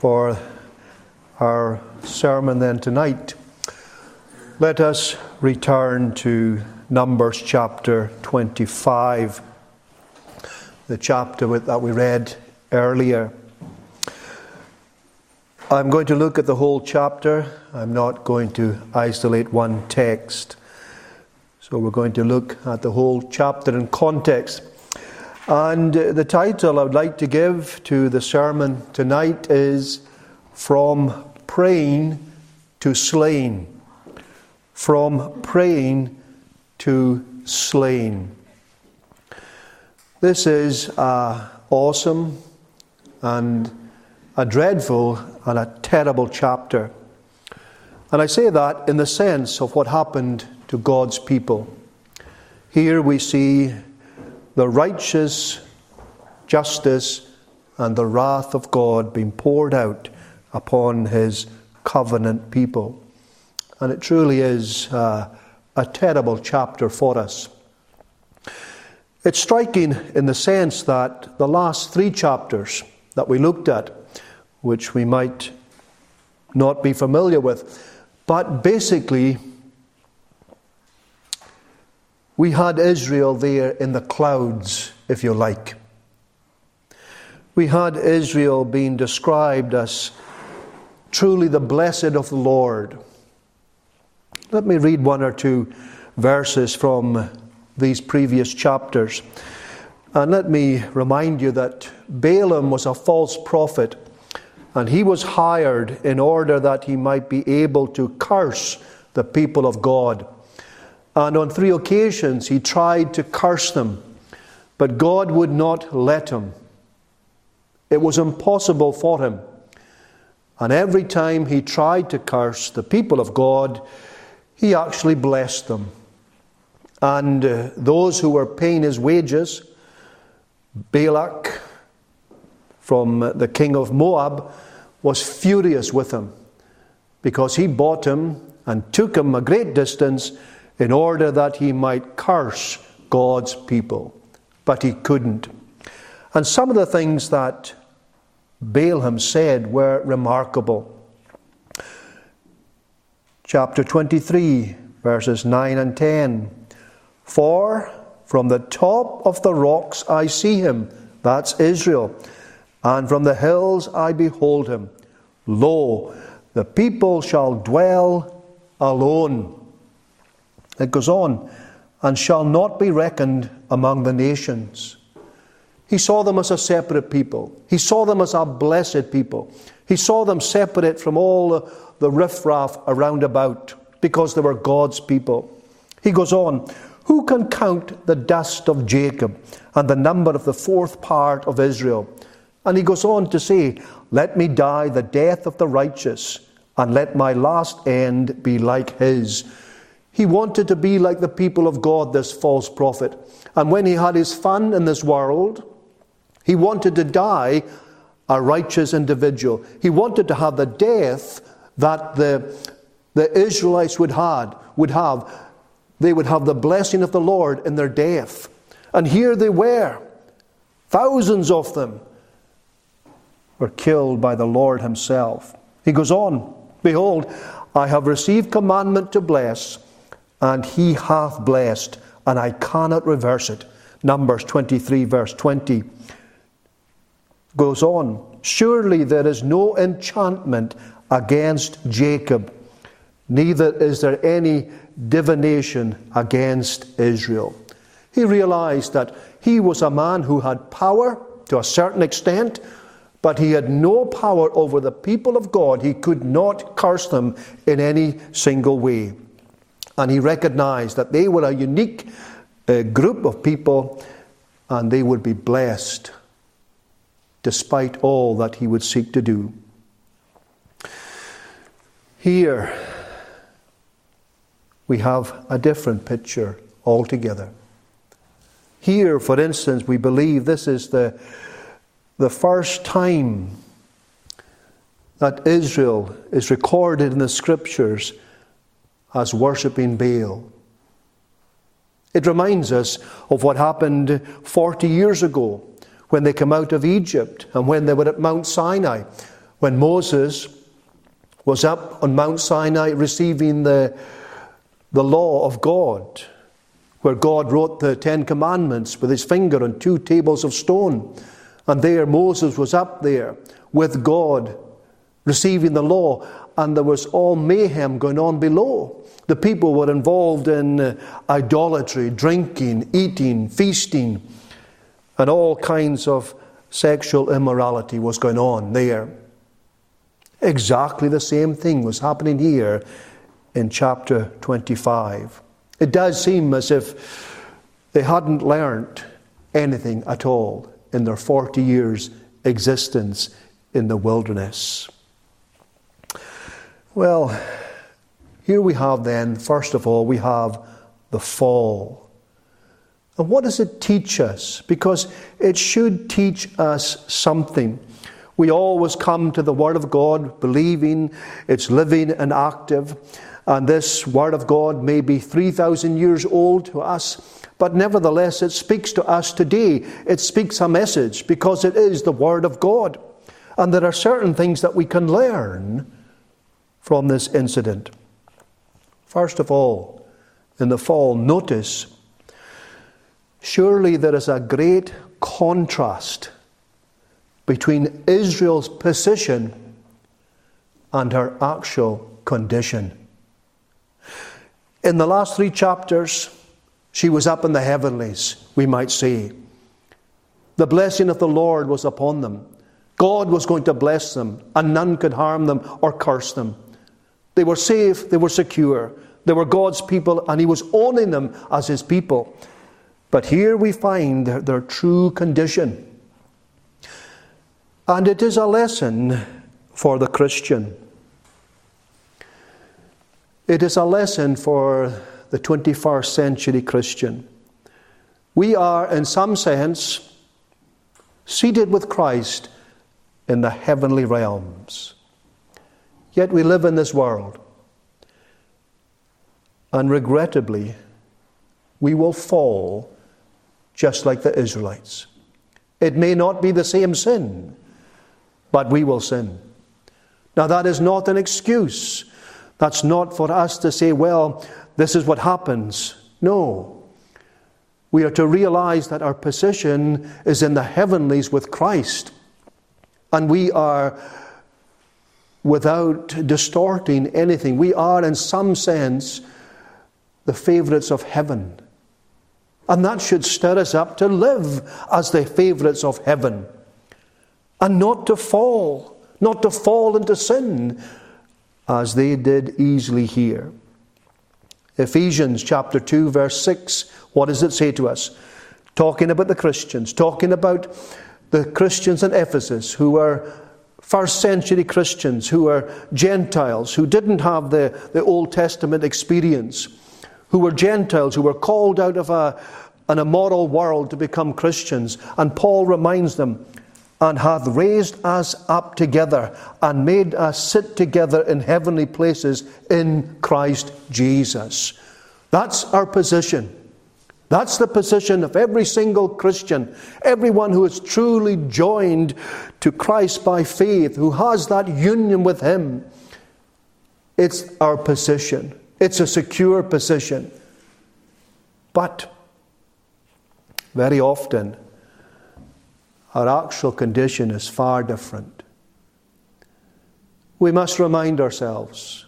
for our sermon then tonight. Let us return to Numbers chapter 25, the chapter that we read earlier. I'm going to look at the whole chapter. I'm not going to isolate one text. So we're going to look at the whole chapter in context. And the title I would like to give to the sermon tonight is From Praying to Slain. From Praying to Slain. This is an awesome and a dreadful and a terrible chapter. And I say that in the sense of what happened to God's people. Here we see the righteous justice and the wrath of God being poured out upon his covenant people. And it truly is uh, a terrible chapter for us. It's striking in the sense that the last three chapters that we looked at which we might not be familiar with. But basically, we had Israel there in the clouds, if you like. We had Israel being described as truly the blessed of the Lord. Let me read one or two verses from these previous chapters. And let me remind you that Balaam was a false prophet and he was hired in order that he might be able to curse the people of God. And on three occasions he tried to curse them, but God would not let him. It was impossible for him. And every time he tried to curse the people of God, he actually blessed them. And uh, those who were paying his wages, Balak, from the king of Moab was furious with him because he bought him and took him a great distance in order that he might curse God's people. But he couldn't. And some of the things that Balaam said were remarkable. Chapter 23, verses 9 and 10. For from the top of the rocks I see him, that's Israel and from the hills I behold him. Lo, the people shall dwell alone. It goes on, and shall not be reckoned among the nations. He saw them as a separate people. He saw them as a blessed people. He saw them separate from all the riffraff around about because they were God's people. He goes on, Who can count the dust of Jacob and the number of the fourth part of Israel? And he goes on to say, Let me die the death of the righteous, and let my last end be like his. He wanted to be like the people of God, this false prophet. And when he had his fun in this world, he wanted to die a righteous individual. He wanted to have the death that the, the Israelites would, had, would have. They would have the blessing of the Lord in their death. And here they were, thousands of them were killed by the Lord Himself. He goes on, Behold, I have received commandment to bless, and He hath blessed, and I cannot reverse it. Numbers 23, verse 20 goes on, Surely there is no enchantment against Jacob, neither is there any divination against Israel. He realized that he was a man who had power to a certain extent, but he had no power over the people of God. He could not curse them in any single way. And he recognized that they were a unique uh, group of people and they would be blessed despite all that he would seek to do. Here, we have a different picture altogether. Here, for instance, we believe this is the the first time that Israel is recorded in the scriptures as worshipping Baal. It reminds us of what happened 40 years ago when they came out of Egypt and when they were at Mount Sinai, When Moses was up on Mount Sinai receiving the, the law of God, where God wrote the Ten Commandments with his finger on two tables of stone. And there Moses was up there with God receiving the law, and there was all mayhem going on below. The people were involved in uh, idolatry, drinking, eating, feasting, and all kinds of sexual immorality was going on there. Exactly the same thing was happening here in chapter 25. It does seem as if they hadn't learnt anything at all in their 40 years' existence in the wilderness. Well, here we have then, first of all, we have the fall. And what does it teach us? Because it should teach us something. We always come to the Word of God believing it's living and active. And this Word of God may be 3,000 years old to us, but nevertheless it speaks to us today. It speaks a message because it is the Word of God. And there are certain things that we can learn from this incident. First of all, in the fall, notice surely there is a great contrast between Israel's position and her actual condition. In the last three chapters, she was up in the heavenlies, we might say. The blessing of the Lord was upon them. God was going to bless them, and none could harm them or curse them. They were safe, they were secure, they were God's people, and He was owning them as His people. But here we find their, their true condition. And it is a lesson for the Christian. It is a lesson for the 21st century Christian. We are, in some sense, seated with Christ in the heavenly realms. Yet we live in this world. And regrettably, we will fall just like the Israelites. It may not be the same sin, but we will sin. Now, that is not an excuse. That's not for us to say, well, this is what happens. No. We are to realize that our position is in the heavenlies with Christ. And we are, without distorting anything, we are, in some sense, the favourites of heaven. And that should stir us up to live as the favourites of heaven and not to fall, not to fall into sin as they did easily here. Ephesians chapter 2, verse 6, what does it say to us? Talking about the Christians, talking about the Christians in Ephesus who were first century Christians, who were Gentiles, who didn't have the, the Old Testament experience, who were Gentiles, who were called out of a, an immoral world to become Christians. And Paul reminds them and hath raised us up together and made us sit together in heavenly places in Christ Jesus. That's our position. That's the position of every single Christian, everyone who is truly joined to Christ by faith, who has that union with Him. It's our position. It's a secure position. But very often, our actual condition is far different. We must remind ourselves.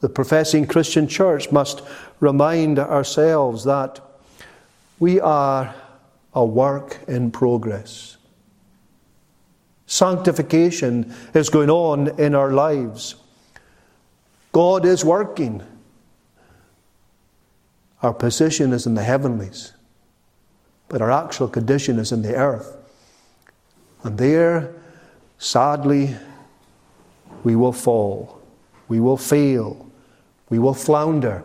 The professing Christian church must remind ourselves that we are a work in progress. Sanctification is going on in our lives. God is working. Our position is in the heavenlies but our actual condition is in the earth. And there, sadly, we will fall, we will fail, we will flounder.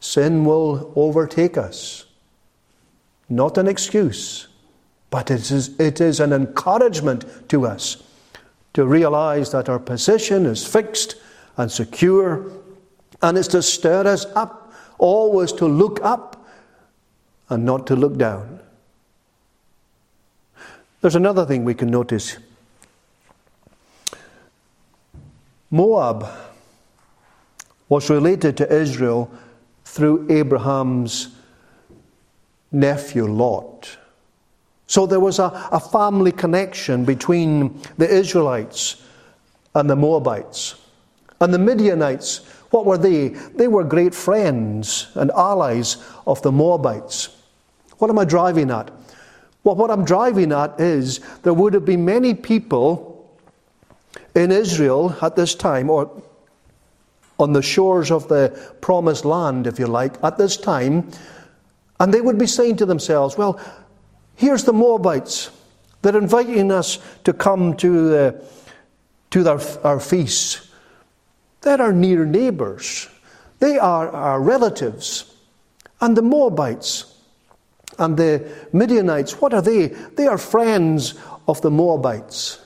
Sin will overtake us. Not an excuse, but it is, it is an encouragement to us to realize that our position is fixed and secure, and it's to stir us up, always to look up and not to look down. There's another thing we can notice Moab was related to Israel through Abraham's nephew Lot. So there was a, a family connection between the Israelites and the Moabites. And the Midianites, what were they? They were great friends and allies of the Moabites. What am I driving at? Well, what I'm driving at is there would have been many people in Israel at this time, or on the shores of the promised land, if you like, at this time, and they would be saying to themselves, Well, here's the Moabites. They're inviting us to come to, uh, to their, our feasts. They're our near neighbours. They are our relatives. And the Moabites and the Midianites, what are they? They are friends of the Moabites.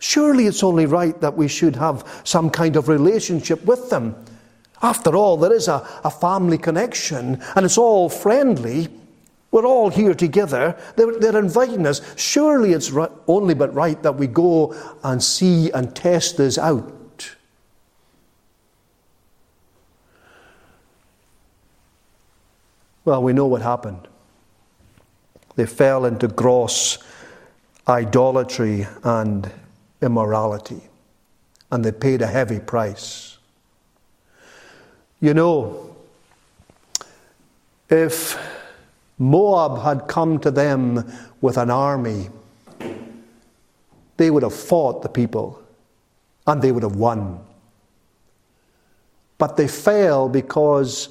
Surely it's only right that we should have some kind of relationship with them. After all, there is a, a family connection and it's all friendly. We're all here together. They're, they're inviting us. Surely it's right, only but right that we go and see and test this out. Well, we know what happened. They fell into gross idolatry and immorality, and they paid a heavy price. You know, if Moab had come to them with an army, they would have fought the people and they would have won. But they fell because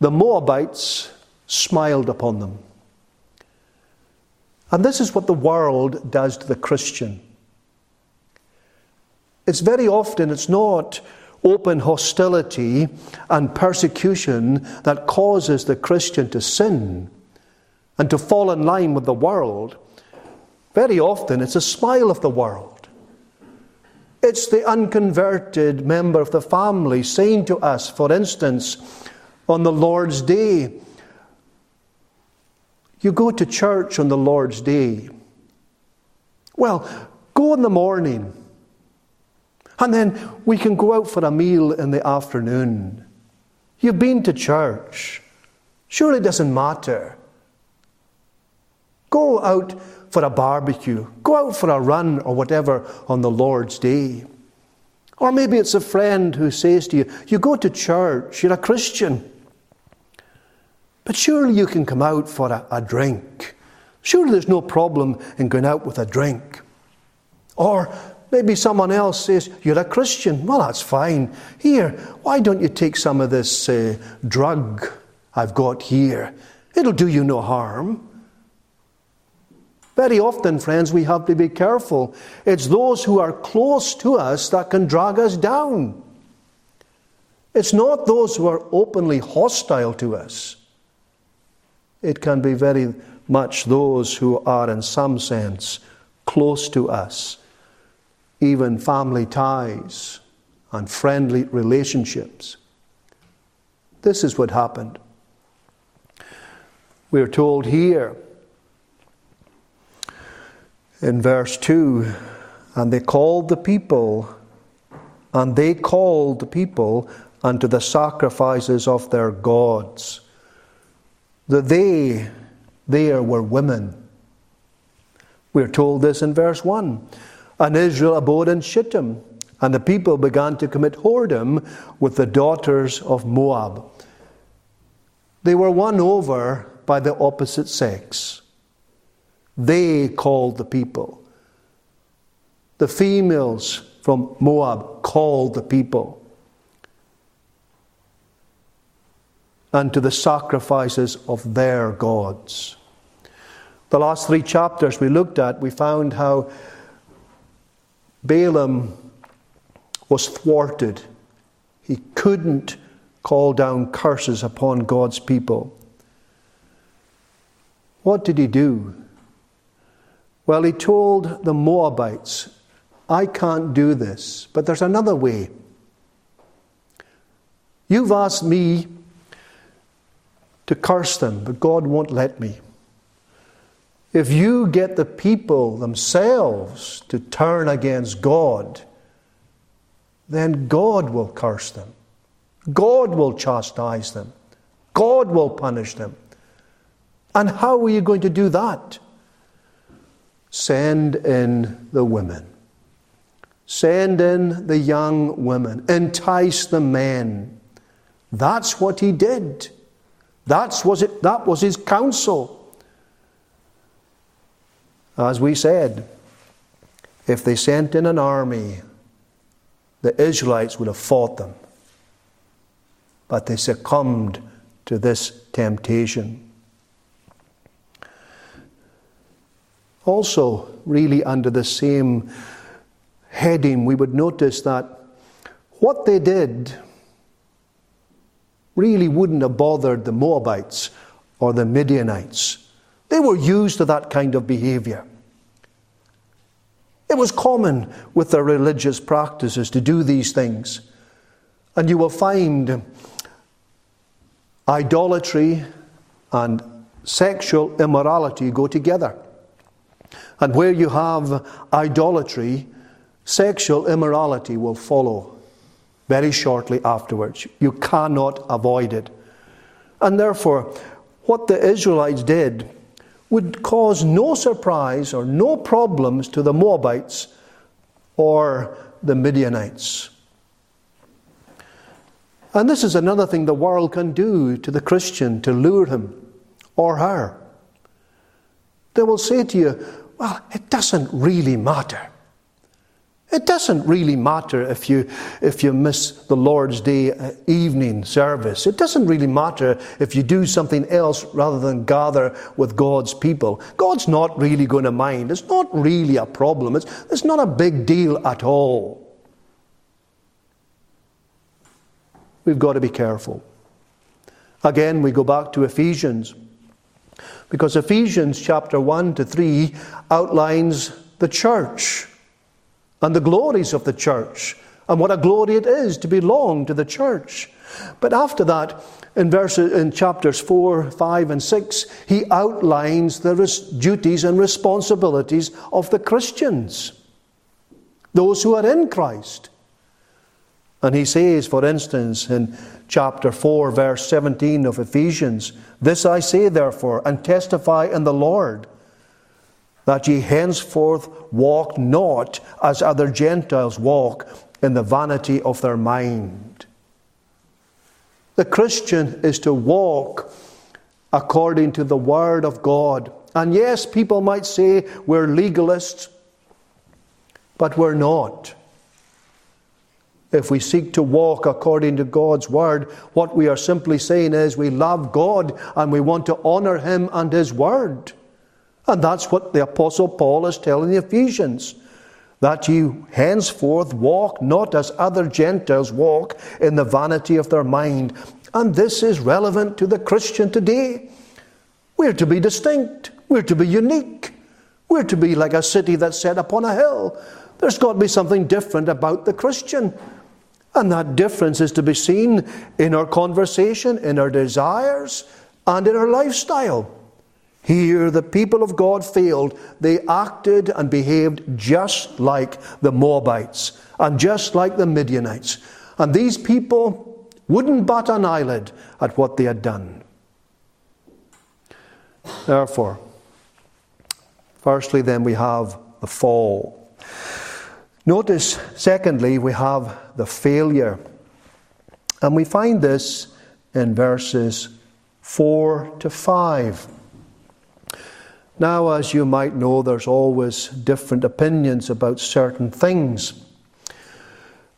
the Moabites smiled upon them. And this is what the world does to the Christian. It's very often, it's not open hostility and persecution that causes the Christian to sin and to fall in line with the world. Very often, it's a smile of the world. It's the unconverted member of the family saying to us, for instance, on the Lord's Day, you go to church on the Lord's Day. Well, go in the morning and then we can go out for a meal in the afternoon. You've been to church. Surely it doesn't matter. Go out for a barbecue. Go out for a run or whatever on the Lord's day. Or maybe it's a friend who says to you, You go to church, you're a Christian. But surely you can come out for a, a drink. Surely there's no problem in going out with a drink. Or Maybe someone else says, You're a Christian. Well, that's fine. Here, why don't you take some of this uh, drug I've got here? It'll do you no harm. Very often, friends, we have to be careful. It's those who are close to us that can drag us down. It's not those who are openly hostile to us. It can be very much those who are, in some sense, close to us even family ties and friendly relationships. This is what happened. We're told here in verse 2 and they called the people, and they called the people unto the sacrifices of their gods. The they there were women. We're told this in verse 1. And Israel abode in Shittim, and the people began to commit whoredom with the daughters of Moab. They were won over by the opposite sex. They called the people. The females from Moab called the people. And to the sacrifices of their gods. The last three chapters we looked at, we found how Balaam was thwarted. He couldn't call down curses upon God's people. What did he do? Well, he told the Moabites, I can't do this, but there's another way. You've asked me to curse them, but God won't let me. If you get the people themselves to turn against God, then God will curse them. God will chastise them. God will punish them. And how are you going to do that? Send in the women. Send in the young women. Entice the men. That's what he did. That's was it, that was his counsel. As we said, if they sent in an army, the Israelites would have fought them. But they succumbed to this temptation. Also, really under the same heading, we would notice that what they did really wouldn't have bothered the Moabites or the Midianites. They were used to that kind of behavior. It was common with their religious practices to do these things. And you will find idolatry and sexual immorality go together. And where you have idolatry, sexual immorality will follow very shortly afterwards. You cannot avoid it. And therefore, what the Israelites did would cause no surprise or no problems to the Moabites or the Midianites. And this is another thing the world can do to the Christian to lure him or her. They will say to you, Well, it doesn't really matter. It doesn't really matter if you, if you miss the Lord's Day uh, evening service. It doesn't really matter if you do something else rather than gather with God's people. God's not really going to mind. It's not really a problem. It's, it's not a big deal at all. We've got to be careful. Again, we go back to Ephesians. Because Ephesians chapter 1 to 3 outlines the church and the glories of the church and what a glory it is to belong to the church. But after that, in verses in chapters 4, 5, and 6, he outlines the res- duties and responsibilities of the Christians, those who are in Christ. And he says, for instance, in chapter 4, verse 17 of Ephesians, This I say, therefore, and testify in the Lord that ye henceforth walk not as other Gentiles walk in the vanity of their mind. The Christian is to walk according to the Word of God. And yes, people might say we're legalists, but we're not. If we seek to walk according to God's Word, what we are simply saying is we love God and we want to honour Him and His Word. And that's what the Apostle Paul is telling the Ephesians. That you henceforth walk not as other Gentiles walk in the vanity of their mind. And this is relevant to the Christian today. We're to be distinct. We're to be unique. We're to be like a city that's set upon a hill. There's got to be something different about the Christian. And that difference is to be seen in our conversation, in our desires, and in our lifestyle. Here, the people of God failed. They acted and behaved just like the Moabites and just like the Midianites. And these people wouldn't bat an eyelid at what they had done. Therefore, firstly, then we have the fall. Notice, secondly, we have the failure. And we find this in verses 4 to 5. Now, as you might know, there's always different opinions about certain things.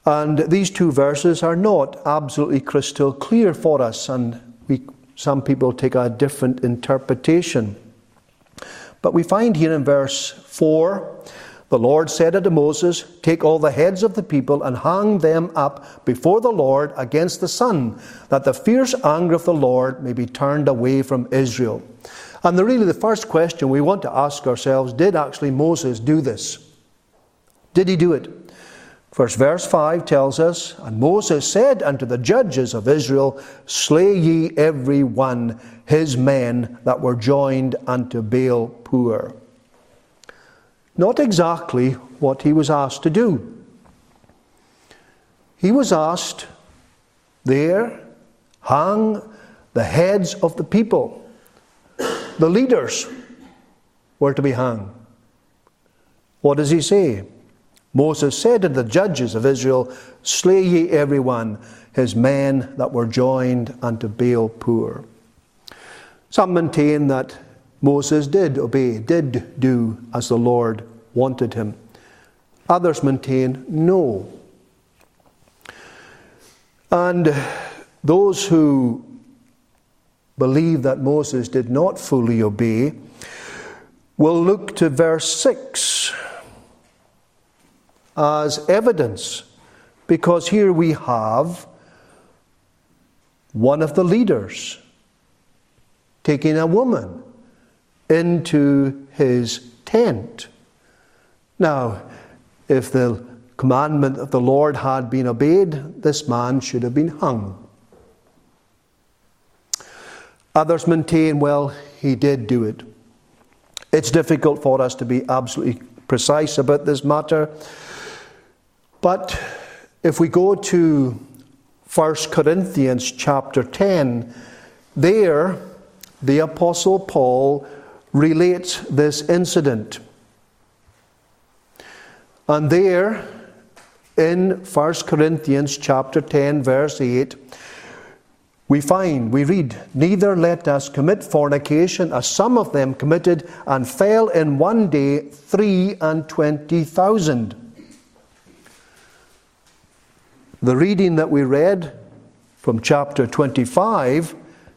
And these two verses are not absolutely crystal clear for us, and we, some people take a different interpretation. But we find here in verse 4 the Lord said unto Moses, Take all the heads of the people and hang them up before the Lord against the sun, that the fierce anger of the Lord may be turned away from Israel. And the, really, the first question we want to ask ourselves did actually Moses do this? Did he do it? First verse 5 tells us, And Moses said unto the judges of Israel, Slay ye every one his men that were joined unto Baal Peor. Not exactly what he was asked to do. He was asked there, hang the heads of the people. The leaders were to be hung. What does he say? Moses said to the judges of Israel, Slay ye every one his men that were joined unto Baal Peor. Some maintain that Moses did obey, did do as the Lord wanted him. Others maintain no. And those who believe that Moses did not fully obey We'll look to verse 6 as evidence, because here we have one of the leaders taking a woman into his tent. Now, if the commandment of the Lord had been obeyed, this man should have been hung. Others maintain, well, he did do it. It's difficult for us to be absolutely precise about this matter. But if we go to 1 Corinthians chapter 10, there the Apostle Paul relates this incident. And there in 1 Corinthians chapter 10, verse 8, we find, we read, Neither let us commit fornication, as some of them committed, and fell in one day three and twenty thousand. The reading that we read from chapter 25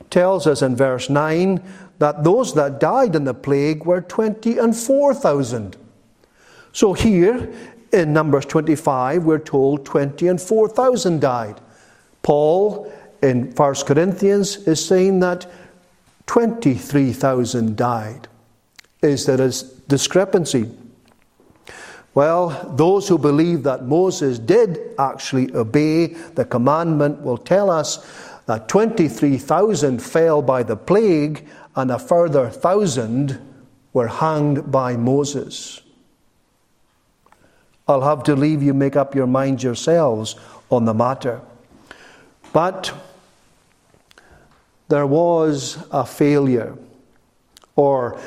tells us in verse 9 that those that died in the plague were 20 and 4,000. So here in Numbers 25, we're told 20 and 4,000 died. Paul in 1 Corinthians is saying that 23,000 died. Is there a discrepancy? Well, those who believe that Moses did actually obey the commandment will tell us that 23,000 fell by the plague and a further thousand were hanged by Moses. I'll have to leave you make up your minds yourselves on the matter. But there was a failure, or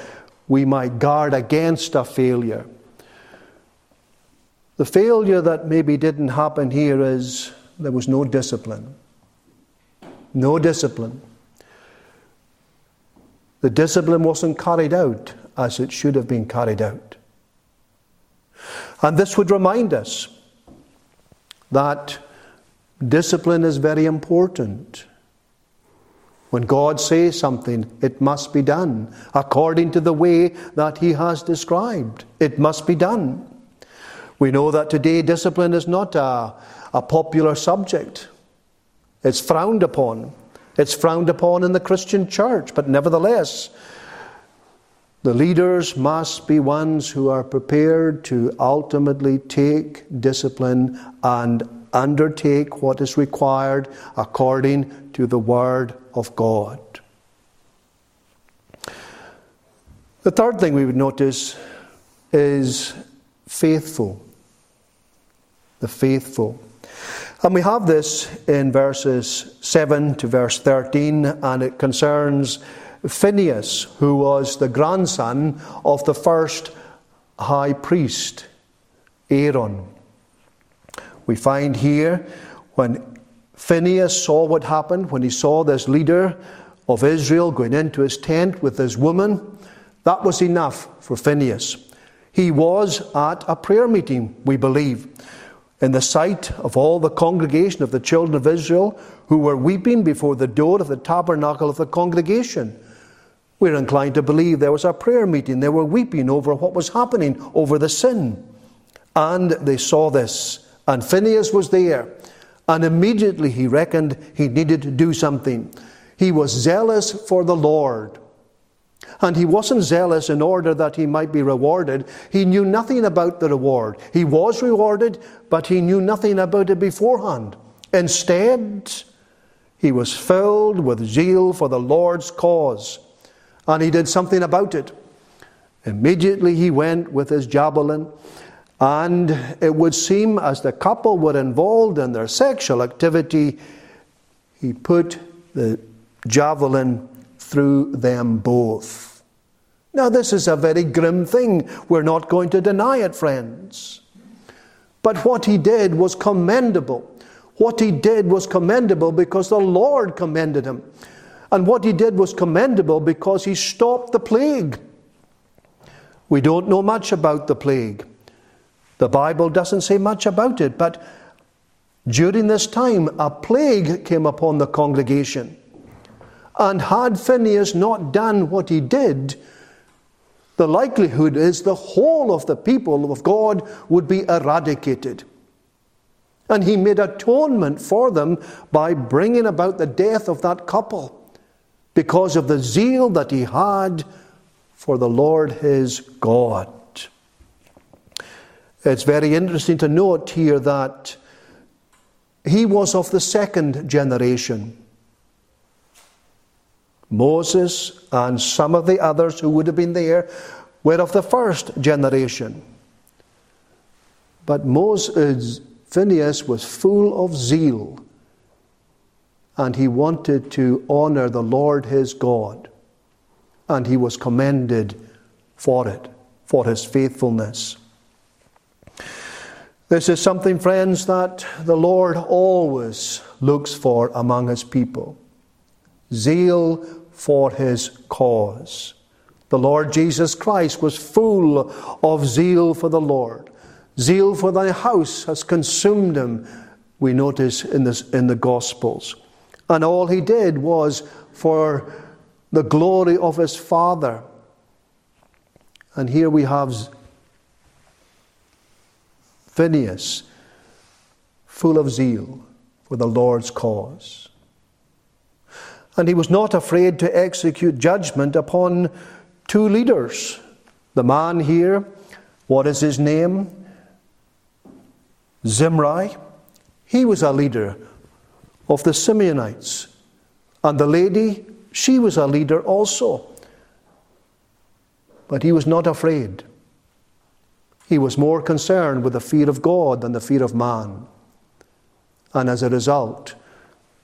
we might guard against a failure. The failure that maybe didn't happen here is there was no discipline. No discipline. The discipline wasn't carried out as it should have been carried out. And this would remind us that discipline is very important. When God says something, it must be done according to the way that He has described. It must be done. We know that today discipline is not a, a popular subject, it's frowned upon. It's frowned upon in the Christian church, but nevertheless, the leaders must be ones who are prepared to ultimately take discipline and undertake what is required according to the Word of God. The third thing we would notice is faithful the faithful. And we have this in verses 7 to verse 13, and it concerns Phinehas, who was the grandson of the first high priest, Aaron. We find here when Phinehas saw what happened, when he saw this leader of Israel going into his tent with this woman, that was enough for Phinehas. He was at a prayer meeting, we believe in the sight of all the congregation of the children of Israel who were weeping before the door of the tabernacle of the congregation. We're inclined to believe there was a prayer meeting. They were weeping over what was happening, over the sin. And they saw this. And Phinehas was there. And immediately he reckoned he needed to do something. He was zealous for the Lord. And he wasn't zealous in order that he might be rewarded. He knew nothing about the reward. He was rewarded, but he knew nothing about it beforehand. Instead, he was filled with zeal for the Lord's cause, and he did something about it. Immediately he went with his javelin And it would seem as the couple were involved in their sexual activity, he put the javelin through them both. Now, this is a very grim thing. We're not going to deny it, friends. But what he did was commendable. What he did was commendable because the Lord commended him. And what he did was commendable because he stopped the plague. We don't know much about the plague. The Bible doesn't say much about it, but during this time, a plague came upon the congregation. And had Phinehas not done what he did, the likelihood is the whole of the people of God would be eradicated. And he made atonement for them by bringing about the death of that couple because of the zeal that he had for the Lord his God. It's very interesting to note here that he was of the second generation. Moses and some of the others who would have been there were of the first generation. But Moses, Phinehas was full of zeal and he wanted to honor the Lord his God. And he was commended for it, for his faithfulness. This is something, friends, that the Lord always looks for among his people zeal for his cause. The Lord Jesus Christ was full of zeal for the Lord. Zeal for thy house has consumed him, we notice in, this, in the Gospels. And all he did was for the glory of his Father. And here we have Phinehas, full of zeal for the Lord's cause. And he was not afraid to execute judgment upon two leaders. The man here, what is his name? Zimri. He was a leader of the Simeonites. And the lady, she was a leader also. But he was not afraid. He was more concerned with the fear of God than the fear of man. And as a result,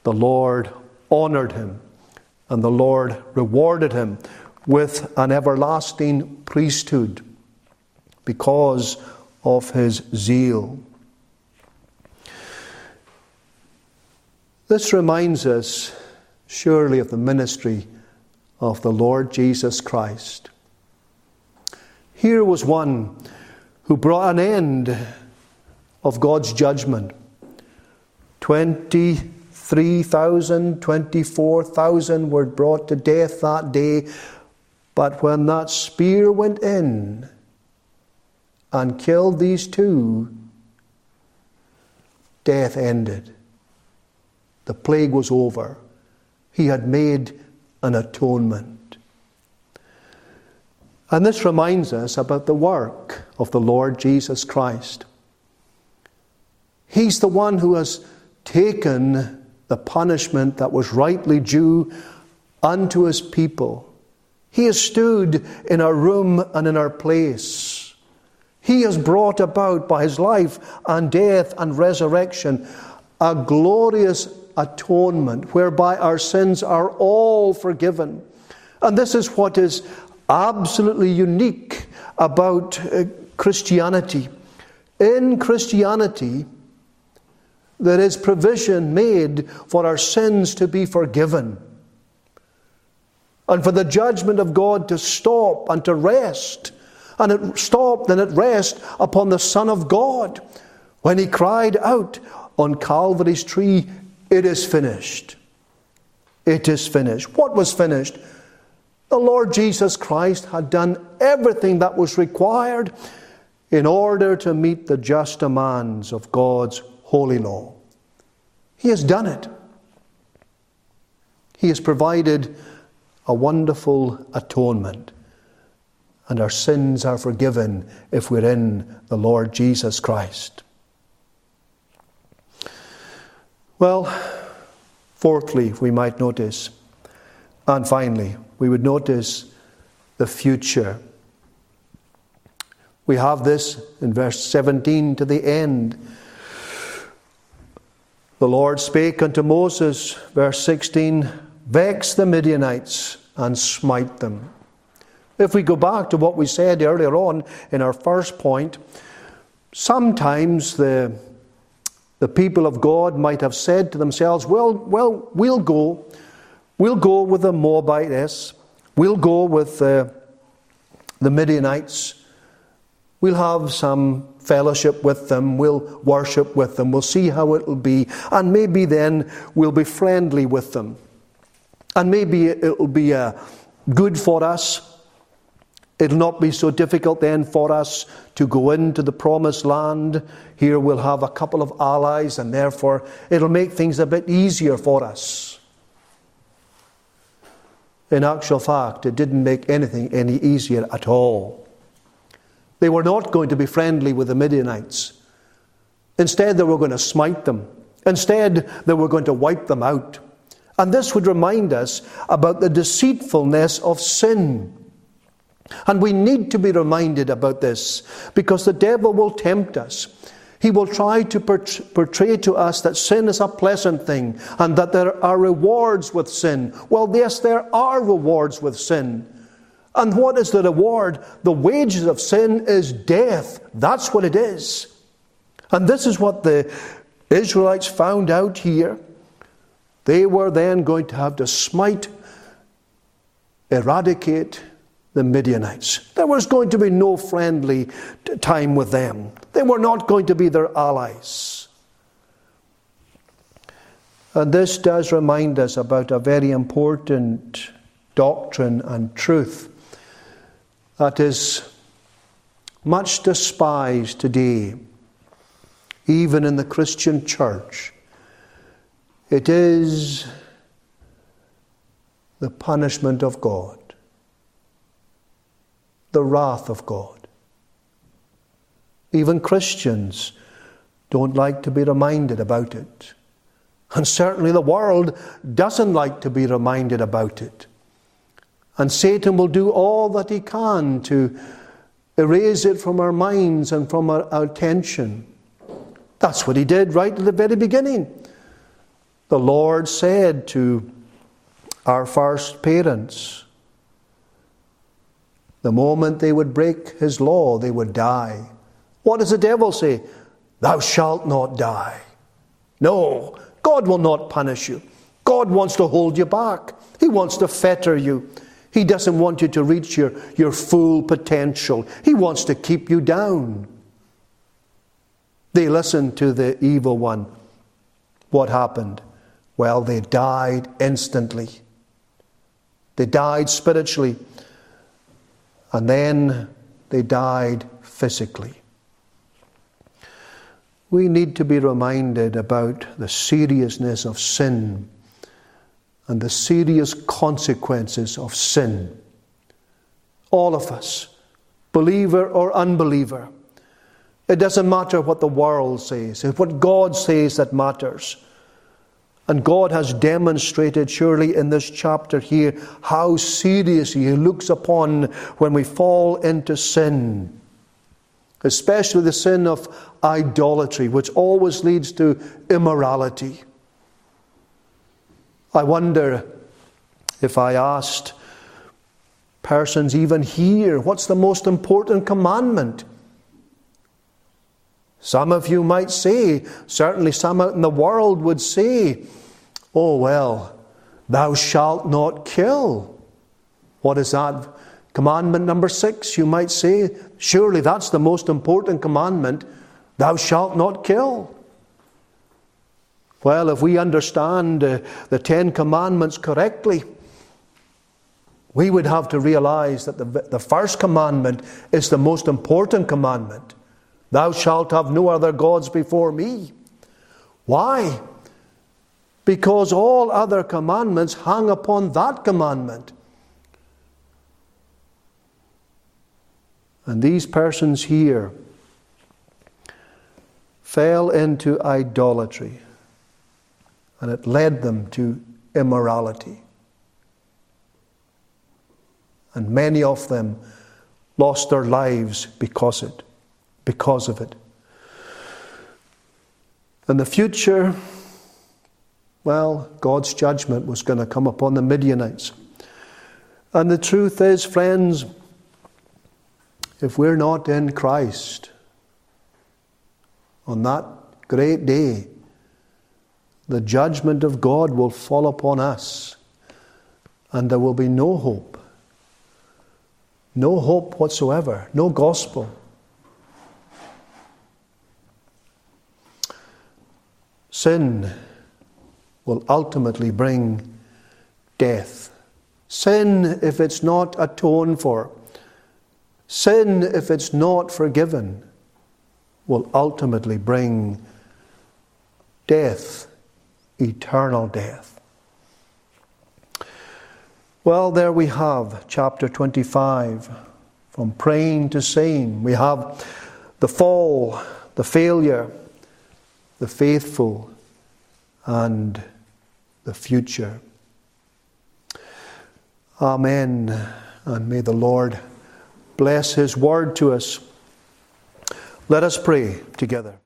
the Lord honored him and the Lord rewarded him with an everlasting priesthood because of his zeal. This reminds us surely of the ministry of the Lord Jesus Christ. Here was one who brought an end of God's judgment. 23,000, 24,000 were brought to death that day. But when that spear went in and killed these two, death ended. The plague was over. He had made an atonement. And this reminds us about the work of the Lord Jesus Christ. He's the one who has taken the punishment that was rightly due unto his people. He has stood in our room and in our place. He has brought about by his life and death and resurrection a glorious atonement whereby our sins are all forgiven. And this is what is absolutely unique about uh, Christianity. In Christianity, there is provision made for our sins to be forgiven and for the judgment of God to stop and to rest. And it stopped and it rest upon the Son of God when he cried out on Calvary's tree, It is finished. It is finished. What was finished? The Lord Jesus Christ had done everything that was required in order to meet the just demands of God's holy law. He has done it. He has provided a wonderful atonement, and our sins are forgiven if we're in the Lord Jesus Christ. Well, fourthly, we might notice, and finally, we would notice the future. We have this in verse 17 to the end. The Lord spake unto Moses, verse 16, Vex the Midianites and smite them. If we go back to what we said earlier on in our first point, sometimes the, the people of God might have said to themselves, Well, well, we'll go. We'll go with the Moabites. We'll go with uh, the Midianites. We'll have some fellowship with them. We'll worship with them. We'll see how it'll be. And maybe then we'll be friendly with them. And maybe it'll be uh, good for us. It'll not be so difficult then for us to go into the promised land. Here we'll have a couple of allies, and therefore it'll make things a bit easier for us. In actual fact, it didn't make anything any easier at all. They were not going to be friendly with the Midianites. Instead, they were going to smite them. Instead, they were going to wipe them out. And this would remind us about the deceitfulness of sin. And we need to be reminded about this because the devil will tempt us. He will try to portray to us that sin is a pleasant thing and that there are rewards with sin. Well, yes, there are rewards with sin. And what is the reward? The wages of sin is death. That's what it is. And this is what the Israelites found out here. They were then going to have to smite, eradicate, the Midianites. There was going to be no friendly time with them. They were not going to be their allies. And this does remind us about a very important doctrine and truth that is much despised today, even in the Christian church. It is the punishment of God the wrath of God. Even Christians don't like to be reminded about it. And certainly the world doesn't like to be reminded about it. And Satan will do all that he can to erase it from our minds and from our, attention. That's what he did right at the very beginning. The Lord said to our first parents, the moment they would break his law, they would die. What does the devil say? Thou shalt not die. No, God will not punish you. God wants to hold you back. He wants to fetter you. He doesn't want you to reach your, your full potential. He wants to keep you down. They listened to the evil one. What happened? Well, they died instantly. They died spiritually and then they died physically. We need to be reminded about the seriousness of sin and the serious consequences of sin. All of us, believer or unbeliever. It doesn't matter what the world says, it's what God says that matters. And God has demonstrated, surely, in this chapter here, how seriously He looks upon when we fall into sin, especially the sin of idolatry, which always leads to immorality. I wonder if I asked persons even here, what's the most important commandment? Some of you might say, certainly some out in the world would say, oh, well, thou shalt not kill. What is that? Commandment number six, you might say, surely that's the most important commandment. Thou shalt not kill. Well, if we understand uh, the Ten Commandments correctly, we would have to realize that the, the first commandment is the most important commandment. Thou shalt have no other gods before me. Why? Because all other commandments hang upon that commandment. And these persons here fell into idolatry, and it led them to immorality. And many of them lost their lives because it, because of it. In the future, well, God's judgment was going to come upon the Midianites. And the truth is, friends, if we're not in Christ on that great day, the judgment of God will fall upon us, and there will be no hope. No hope whatsoever, no gospel. Sin will ultimately bring death. Sin, if it's not atoned for, sin, if it's not forgiven, will ultimately bring death, eternal death. Well, there we have chapter 25. From praying to saying, we have the fall, the failure, the faithful, and the future. Amen. And may the Lord bless His word to us. Let us pray together.